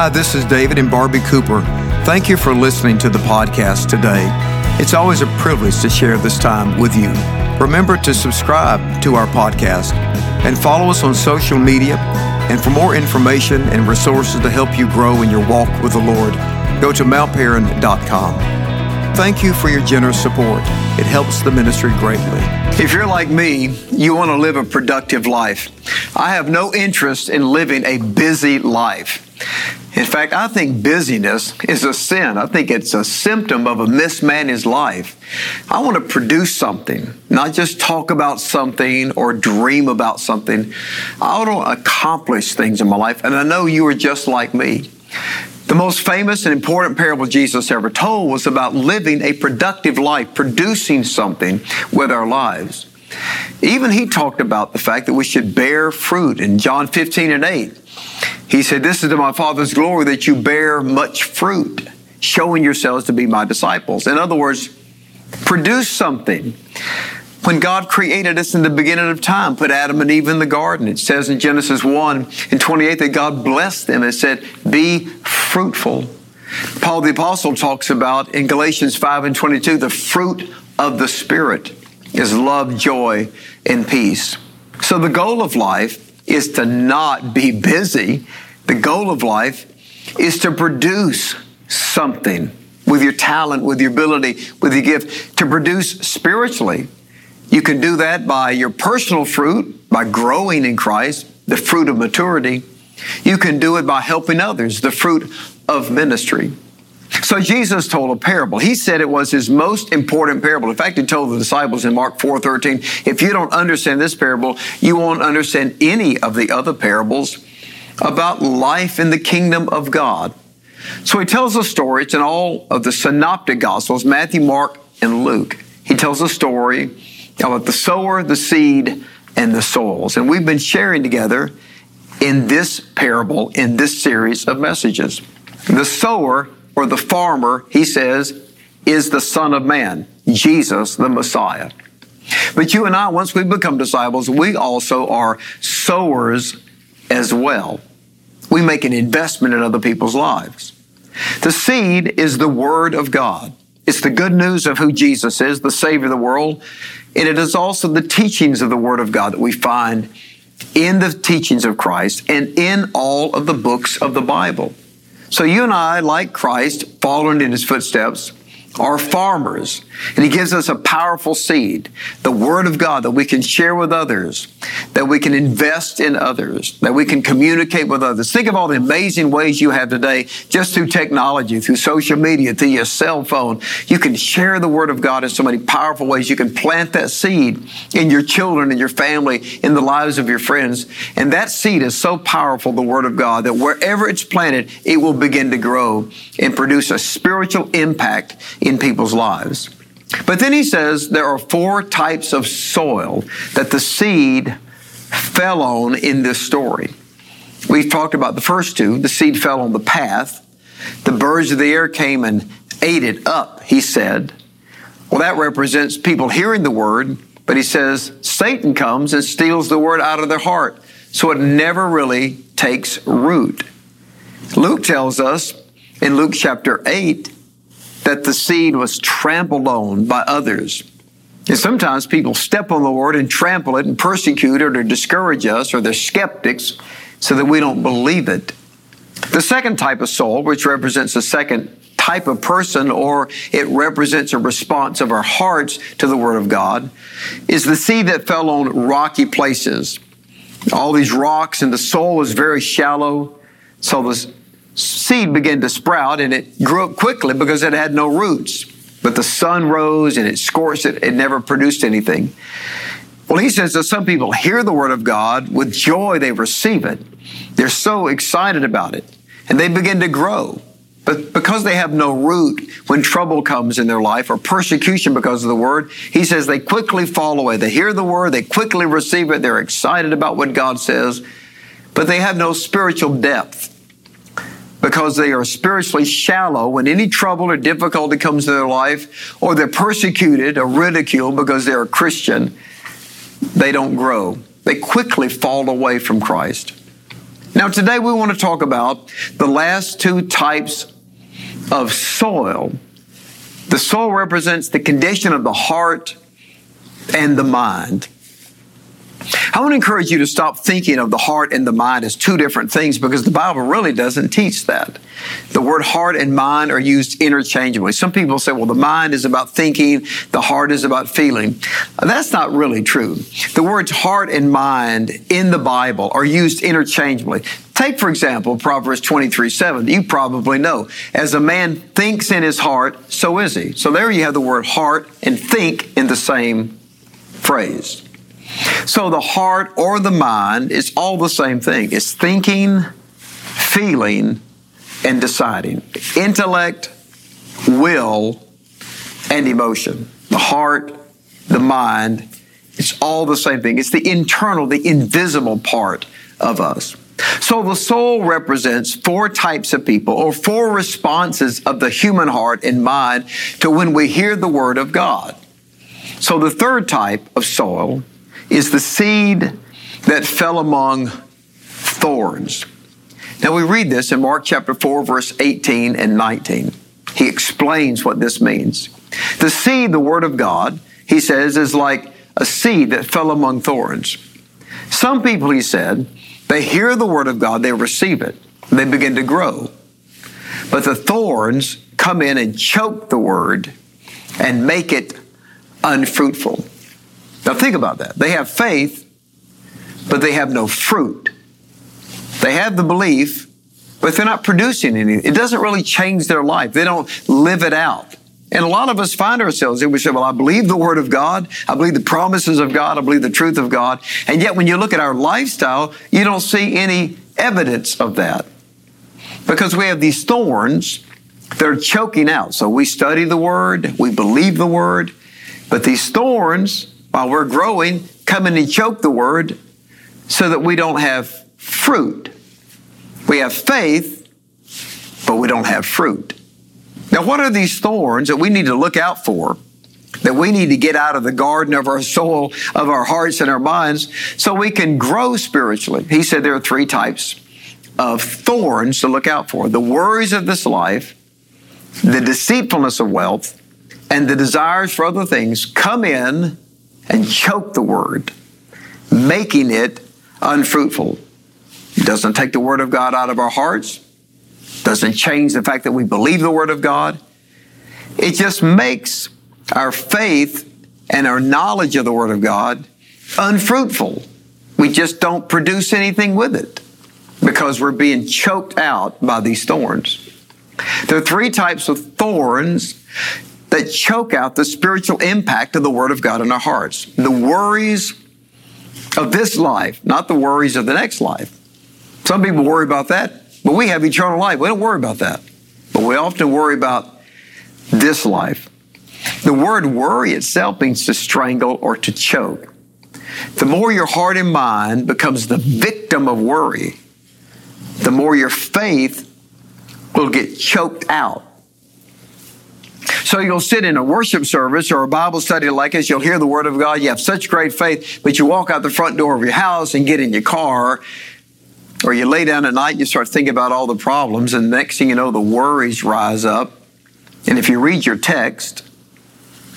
Hi, this is David and Barbie Cooper. Thank you for listening to the podcast today. It's always a privilege to share this time with you. Remember to subscribe to our podcast and follow us on social media. And for more information and resources to help you grow in your walk with the Lord, go to mountparan.com. Thank you for your generous support. It helps the ministry greatly. If you're like me, you want to live a productive life. I have no interest in living a busy life. In fact, I think busyness is a sin. I think it's a symptom of a mismanaged life. I want to produce something, not just talk about something or dream about something. I want to accomplish things in my life, and I know you are just like me. The most famous and important parable Jesus ever told was about living a productive life, producing something with our lives. Even he talked about the fact that we should bear fruit in John 15 and 8. He said, This is to my Father's glory that you bear much fruit, showing yourselves to be my disciples. In other words, produce something. When God created us in the beginning of time, put Adam and Eve in the garden, it says in Genesis 1 and 28 that God blessed them and said, Be fruitful. Paul the Apostle talks about in Galatians 5 and 22 the fruit of the Spirit is love, joy, and peace. So the goal of life is to not be busy. The goal of life is to produce something with your talent, with your ability, with your gift, to produce spiritually. You can do that by your personal fruit, by growing in Christ, the fruit of maturity. You can do it by helping others, the fruit of ministry. So Jesus told a parable. He said it was his most important parable. In fact, he told the disciples in Mark 4:13, if you don't understand this parable, you won't understand any of the other parables about life in the kingdom of God. So he tells a story. It's in all of the synoptic gospels, Matthew, Mark, and Luke. He tells a story about the sower, the seed, and the soils. And we've been sharing together in this parable, in this series of messages. The sower or the farmer, he says, is the Son of Man, Jesus, the Messiah. But you and I, once we become disciples, we also are sowers as well. We make an investment in other people's lives. The seed is the Word of God. It's the good news of who Jesus is, the Savior of the world. And it is also the teachings of the Word of God that we find in the teachings of Christ and in all of the books of the Bible. So you and I, like Christ, following in his footsteps, are farmers. And he gives us a powerful seed, the word of God that we can share with others, that we can invest in others, that we can communicate with others. Think of all the amazing ways you have today just through technology, through social media, through your cell phone. You can share the word of God in so many powerful ways. You can plant that seed in your children and your family, in the lives of your friends. And that seed is so powerful, the word of God, that wherever it's planted, it will begin to grow and produce a spiritual impact in people's lives. But then he says there are four types of soil that the seed fell on in this story. We've talked about the first two. The seed fell on the path. The birds of the air came and ate it up, he said. Well, that represents people hearing the word, but he says Satan comes and steals the word out of their heart. So it never really takes root. Luke tells us in Luke chapter 8 that the seed was trampled on by others. And sometimes people step on the word and trample it and persecute it or discourage us or they're skeptics so that we don't believe it. The second type of soul, which represents the second type of person or it represents a response of our hearts to the word of God, is the seed that fell on rocky places. All these rocks and the soil is very shallow. So the seed began to sprout and it grew up quickly because it had no roots. But the sun rose and it scorched it. It never produced anything. Well, he says that some people hear the word of God with joy, they receive it. They're so excited about it and they begin to grow. But because they have no root, when trouble comes in their life or persecution because of the word, he says they quickly fall away. They hear the word, they quickly receive it, they're excited about what God says, but they have no spiritual depth because they are spiritually shallow when any trouble or difficulty comes to their life or they're persecuted or ridiculed because they're a Christian, they don't grow. They quickly fall away from Christ. Now, today we want to talk about the last two types of soil. The soil represents the condition of the heart and the mind. I want to encourage you to stop thinking of the heart and the mind as two different things because the Bible really doesn't teach that. The word heart and mind are used interchangeably. Some people say, well, the mind is about thinking, the heart is about feeling. That's not really true. The words heart and mind in the Bible are used interchangeably. Take, for example, Proverbs 23 7. You probably know. As a man thinks in his heart, so is he. So there you have the word heart and think in the same phrase. So the heart or the mind is all the same thing. It's thinking, feeling, and deciding. Intellect, will, and emotion. The heart, the mind, it's all the same thing. It's the internal, the invisible part of us. So the soul represents four types of people or four responses of the human heart and mind to when we hear the word of God. So the third type of soil is the seed that fell among thorns. Now we read this in Mark chapter 4, verse 18 and 19. He explains what this means. The seed, the word of God, he says, is like a seed that fell among thorns. Some people, he said, they hear the word of God, they receive it, they begin to grow. But the thorns come in and choke the word and make it unfruitful. Now think about that. They have faith, but they have no fruit. They have the belief, but they're not producing anything. It doesn't really change their life. They don't live it out. And a lot of us find ourselves and we say, well, I believe the word of God. I believe the promises of God. I believe the truth of God. And yet when you look at our lifestyle, you don't see any evidence of that because we have these thorns that are choking out. So we study the word, we believe the word, but these thorns while we're growing, come in and choke the word so that we don't have fruit. We have faith, but we don't have fruit. Now, what are these thorns that we need to look out for? That we need to get out of the garden of our soul, of our hearts and our minds, so we can grow spiritually. He said there are three types of thorns to look out for the worries of this life, the deceitfulness of wealth, and the desires for other things come in and choke the word, making it unfruitful. It doesn't take the word of God out of our hearts, doesn't change the fact that we believe the word of God. It just makes our faith and our knowledge of the word of God unfruitful. We just don't produce anything with it because we're being choked out by these thorns. There are three types of thorns that choke out the spiritual impact of the Word of God in our hearts. The worries of this life, not the worries of the next life. Some people worry about that, but we have eternal life. We don't worry about that. But we often worry about this life. The word worry itself means to strangle or to choke. The more your heart and mind becomes the victim of worry, the more your faith will get choked out so you'll sit in a worship service or a Bible study like this, you'll hear the Word of God, you have such great faith, but you walk out the front door of your house and get in your car, or you lay down at night and you start thinking about all the problems, and the next thing you know, the worries rise up. And if you read your text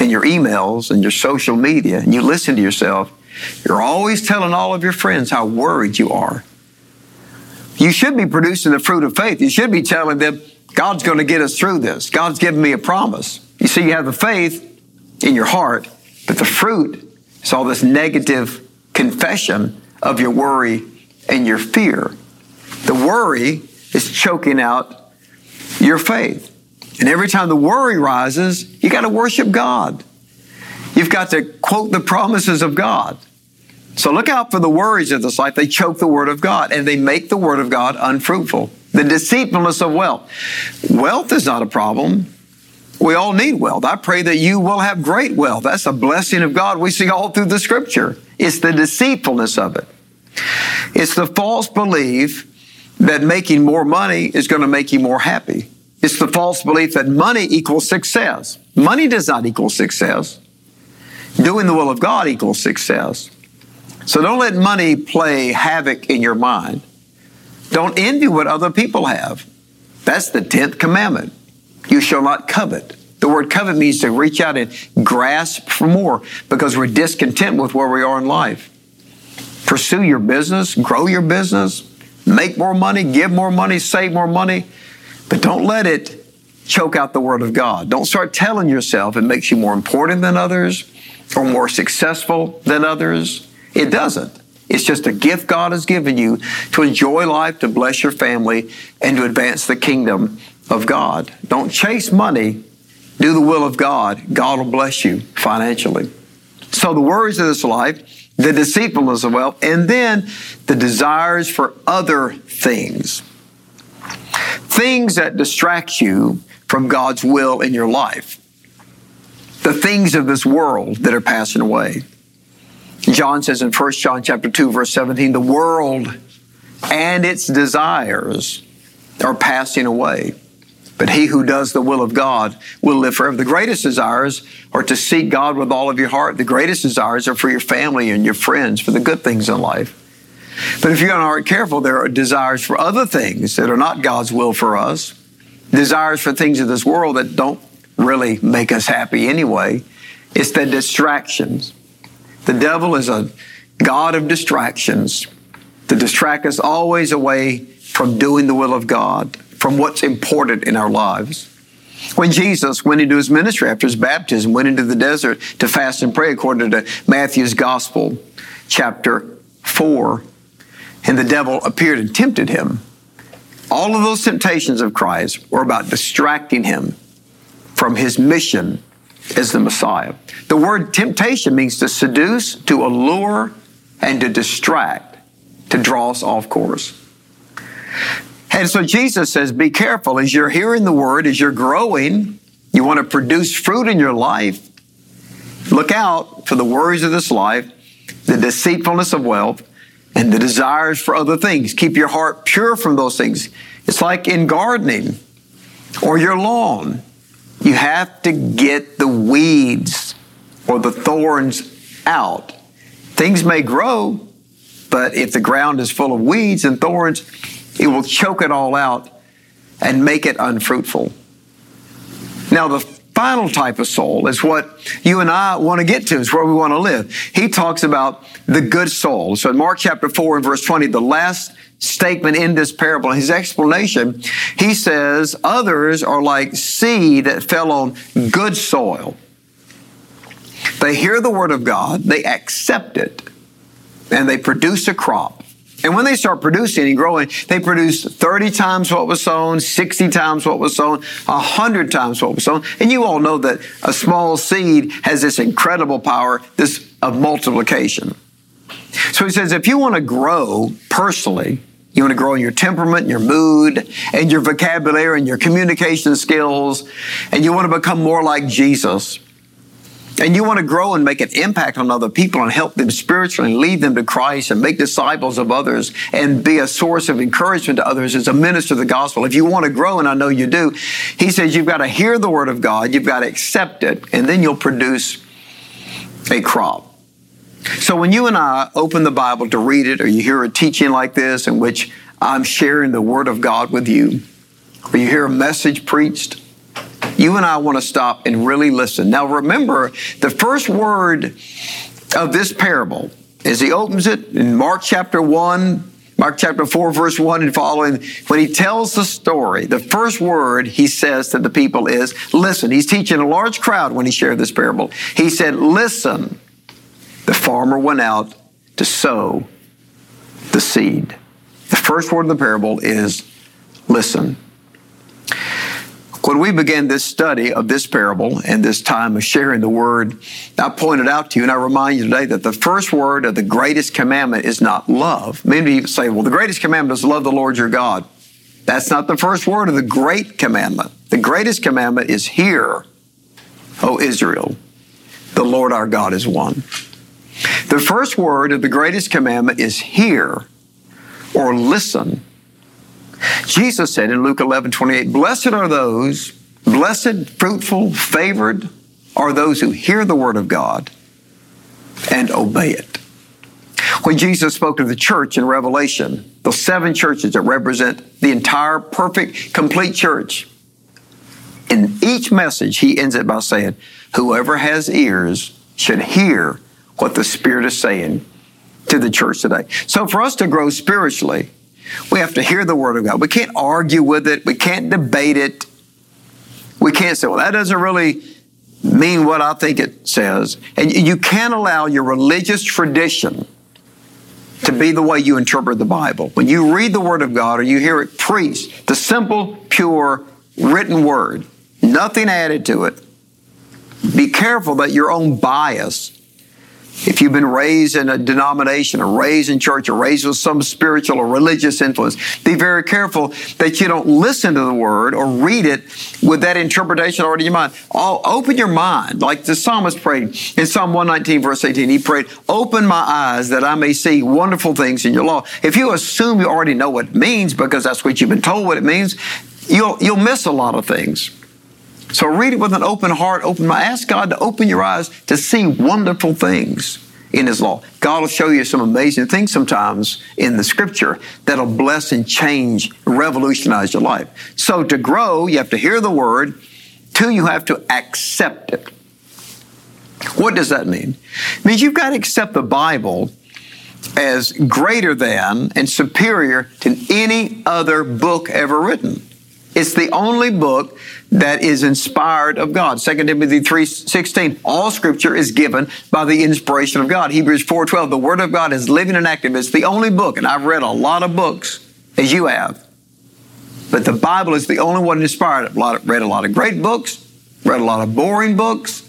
and your emails and your social media and you listen to yourself, you're always telling all of your friends how worried you are. You should be producing the fruit of faith. You should be telling them, God's going to get us through this. God's given me a promise. You see, you have the faith in your heart, but the fruit is all this negative confession of your worry and your fear. The worry is choking out your faith. And every time the worry rises, you got to worship God. You've got to quote the promises of God. So look out for the worries of this life. They choke the word of God and they make the word of God unfruitful the deceitfulness of wealth. Wealth is not a problem. We all need wealth. I pray that you will have great wealth. That's a blessing of God we see all through the scripture. It's the deceitfulness of it. It's the false belief that making more money is going to make you more happy. It's the false belief that money equals success. Money does not equal success. Doing the will of God equals success. So don't let money play havoc in your mind. Don't envy what other people have. That's the 10th commandment. You shall not covet. The word covet means to reach out and grasp for more because we're discontent with where we are in life. Pursue your business, grow your business, make more money, give more money, save more money, but don't let it choke out the Word of God. Don't start telling yourself it makes you more important than others or more successful than others. It doesn't. It's just a gift God has given you to enjoy life, to bless your family, and to advance the kingdom of God. Don't chase money. Do the will of God. God will bless you financially. So the worries of this life, the deceitfulness of wealth, and then the desires for other things. Things that distract you from God's will in your life. The things of this world that are passing away. John says in 1 John chapter 2 verse 17, the world and its desires are passing away. But he who does the will of God will live forever. The greatest desires are to seek God with all of your heart. The greatest desires are for your family and your friends, for the good things in life. But if you aren't careful, there are desires for other things that are not God's will for us. Desires for things of this world that don't really make us happy anyway. It's the distractions. The devil is a God of distractions to distract us always away from doing the will of God, from what's important in our lives. When Jesus went into his ministry after his baptism, went into the desert to fast and pray according to Matthew's gospel, chapter 4, and the devil appeared and tempted him. All of those temptations of Christ were about distracting him from his mission as the Messiah. The word temptation means to seduce, to allure, and to distract, to draw us off course. And so Jesus says, be careful as you're hearing the word, as you're growing, you want to produce fruit in your life. Look out for the worries of this life, the deceitfulness of wealth, and the desires for other things. Keep your heart pure from those things. It's like in gardening or your lawn. You have to get the weeds or the thorns out. Things may grow, but if the ground is full of weeds and thorns, it will choke it all out and make it unfruitful. Now, the final type of soul is what you and I want to get to, is where we want to live. He talks about the good soul. So in Mark chapter 4 and verse 20, the last statement in this parable, his explanation, he says, others are like seed that fell on good soil. They hear the word of God, they accept it, and they produce a crop. And when they start producing and growing, they produce 30 times what was sown, 60 times what was sown, 100 times what was sown. And you all know that a small seed has this incredible power, this of multiplication. So he says, if you want to grow personally, you want to grow in your temperament, your mood, and your vocabulary and your communication skills, and you want to become more like Jesus, and you want to grow and make an impact on other people and help them spiritually and lead them to Christ and make disciples of others and be a source of encouragement to others as a minister of the gospel. If you want to grow, and I know you do, he says you've got to hear the word of God, you've got to accept it, and then you'll produce a crop. So when you and I open the Bible to read it, or you hear a teaching like this in which I'm sharing the Word of God with you, or you hear a message preached, you and I want to stop and really listen. Now remember, the first word of this parable, as he opens it in Mark chapter 1, Mark chapter 4, verse 1 and following, when he tells the story, the first word he says to the people is, listen. He's teaching a large crowd when he shared this parable. He said, listen the farmer went out to sow the seed. The first word of the parable is listen. When we began this study of this parable and this time of sharing the word, I pointed out to you and I remind you today that the first word of the greatest commandment is not love. Many people say, well, the greatest commandment is love the Lord your God. That's not the first word of the great commandment. The greatest commandment is hear, O Israel, the Lord our God is one. The first word of the greatest commandment is hear or listen. Jesus said in Luke 11, 28, Blessed are those, blessed, fruitful, favored are those who hear the word of God and obey it. When Jesus spoke to the church in Revelation, the seven churches that represent the entire perfect, complete church, in each message, he ends it by saying, Whoever has ears should hear what the Spirit is saying to the church today. So for us to grow spiritually, we have to hear the Word of God. We can't argue with it. We can't debate it. We can't say, well, that doesn't really mean what I think it says. And you can't allow your religious tradition to be the way you interpret the Bible. When you read the Word of God or you hear it preached, the simple, pure, written Word, nothing added to it, be careful that your own bias if you've been raised in a denomination or raised in church or raised with some spiritual or religious influence, be very careful that you don't listen to the word or read it with that interpretation already in your mind. I'll open your mind, like the psalmist prayed in Psalm 119, verse 18. He prayed, Open my eyes that I may see wonderful things in your law. If you assume you already know what it means because that's what you've been told what it means, you'll, you'll miss a lot of things. So read it with an open heart, open mind. Ask God to open your eyes to see wonderful things in His law. God will show you some amazing things sometimes in the scripture that'll bless and change, revolutionize your life. So to grow, you have to hear the word. Two, you have to accept it. What does that mean? It means you've got to accept the Bible as greater than and superior to any other book ever written. It's the only book that is inspired of God. 2 Timothy 3:16, all scripture is given by the inspiration of God. Hebrews 4:12, the word of God is living and active. It's the only book, and I've read a lot of books, as you have. But the Bible is the only one inspired. I've read a lot of great books, read a lot of boring books,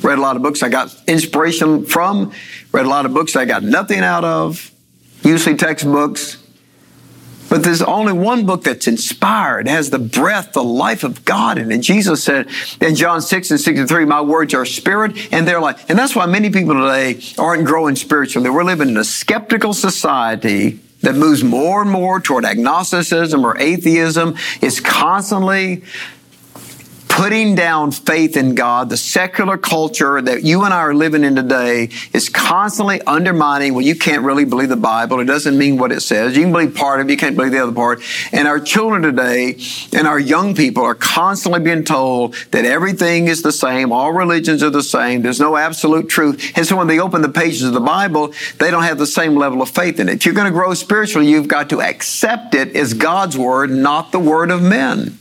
read a lot of books I got inspiration from, read a lot of books I got nothing out of, usually textbooks, but there's only one book that's inspired, has the breath, the life of God in it. Jesus said in John 6 and 63, my words are spirit and they're life. And that's why many people today aren't growing spiritually. We're living in a skeptical society that moves more and more toward agnosticism or atheism. It's constantly putting down faith in God, the secular culture that you and I are living in today is constantly undermining, well, you can't really believe the Bible. It doesn't mean what it says. You can believe part of it, you can't believe the other part. And our children today and our young people are constantly being told that everything is the same, all religions are the same, there's no absolute truth. And so when they open the pages of the Bible, they don't have the same level of faith in it. If you're going to grow spiritually, you've got to accept it as God's word, not the word of men.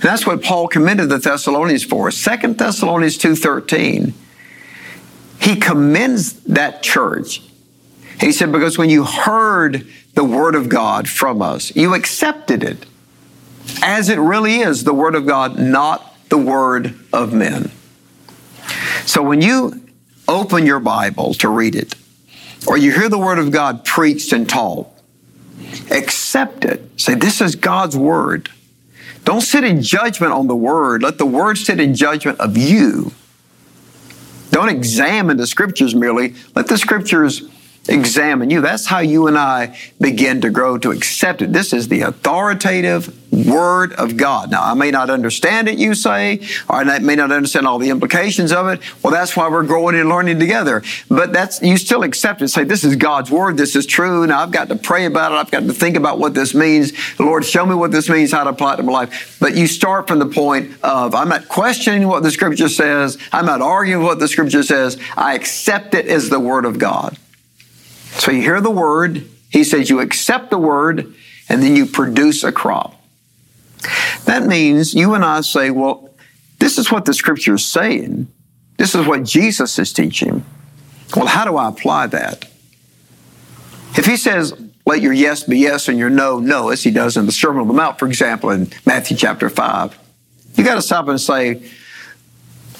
That's what Paul commended the Thessalonians for. 2 Thessalonians 2.13, he commends that church. He said, because when you heard the word of God from us, you accepted it as it really is the word of God, not the word of men. So when you open your Bible to read it, or you hear the word of God preached and taught, accept it. Say, this is God's word. Don't sit in judgment on the word. Let the word sit in judgment of you. Don't examine the scriptures merely. Let the scriptures examine you. That's how you and I begin to grow to accept it. This is the authoritative Word of God. Now, I may not understand it, you say, or I may not understand all the implications of it. Well, that's why we're growing and learning together. But that's, you still accept it. Say, this is God's Word. This is true. Now, I've got to pray about it. I've got to think about what this means. Lord, show me what this means, how to apply it to my life. But you start from the point of, I'm not questioning what the Scripture says. I'm not arguing what the Scripture says. I accept it as the Word of God. So you hear the Word. He says you accept the Word, and then you produce a crop. That means you and I say, well, this is what the scripture is saying. This is what Jesus is teaching. Well, how do I apply that? If he says, let your yes be yes and your no, no, as he does in the Sermon on the Mount, for example, in Matthew chapter 5, you got to stop and say,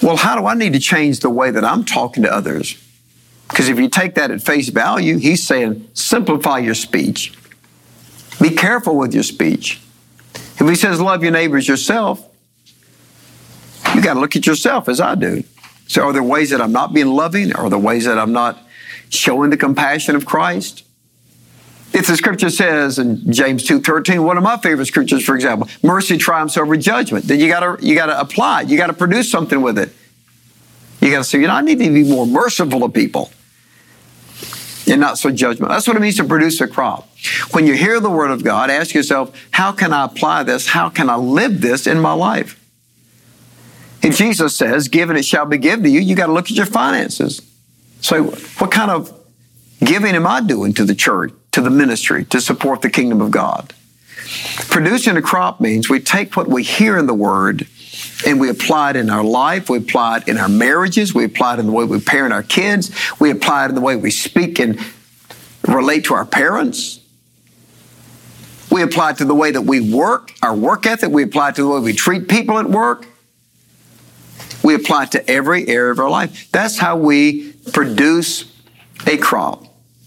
well, how do I need to change the way that I'm talking to others? Because if you take that at face value, he's saying, simplify your speech. Be careful with your speech. If he says love your neighbors yourself, you got to look at yourself as I do. So are there ways that I'm not being loving? Are there ways that I'm not showing the compassion of Christ? If the scripture says in James 2:13, one of my favorite scriptures, for example, mercy triumphs over judgment, then you gotta you gotta apply it. You gotta produce something with it. You gotta say, you know, I need to be more merciful to people. And not so judgmental. That's what it means to produce a crop. When you hear the word of God, ask yourself, how can I apply this? How can I live this in my life? If Jesus says, given it shall be given to you, you got to look at your finances. So what kind of giving am I doing to the church, to the ministry, to support the kingdom of God? Producing a crop means we take what we hear in the word and we apply it in our life. We apply it in our marriages. We apply it in the way we parent our kids. We apply it in the way we speak and relate to our parents. We apply it to the way that we work, our work ethic. We apply it to the way we treat people at work. We apply it to every area of our life. That's how we produce a crop.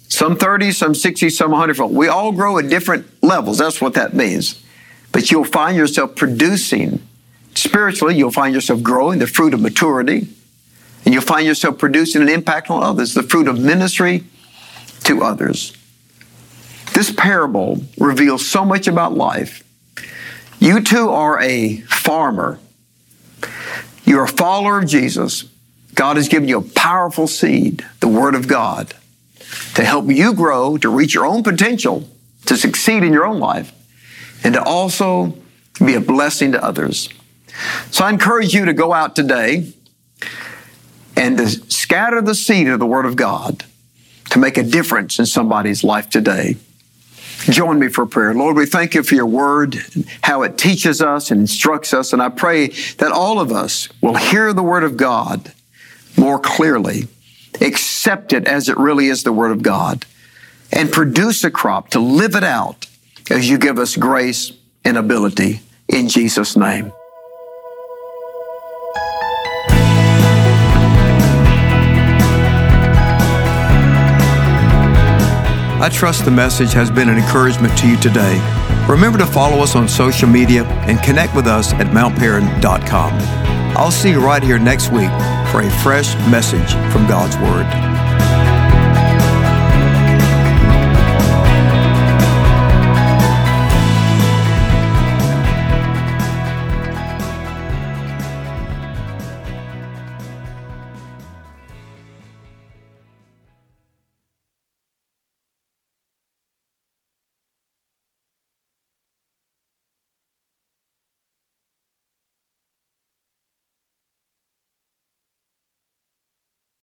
Some 30, some 60, some 100 fold. We all grow at different levels. That's what that means. But you'll find yourself producing spiritually, you'll find yourself growing the fruit of maturity, and you'll find yourself producing an impact on others, the fruit of ministry to others. This parable reveals so much about life. You too are a farmer. You're a follower of Jesus. God has given you a powerful seed, the Word of God, to help you grow, to reach your own potential, to succeed in your own life, and to also be a blessing to others. So I encourage you to go out today and to scatter the seed of the Word of God to make a difference in somebody's life today. Join me for prayer. Lord, we thank you for your word, how it teaches us and instructs us. And I pray that all of us will hear the word of God more clearly, accept it as it really is the word of God, and produce a crop to live it out as you give us grace and ability in Jesus' name. I trust the message has been an encouragement to you today. Remember to follow us on social media and connect with us at mountparan.com. I'll see you right here next week for a fresh message from God's Word.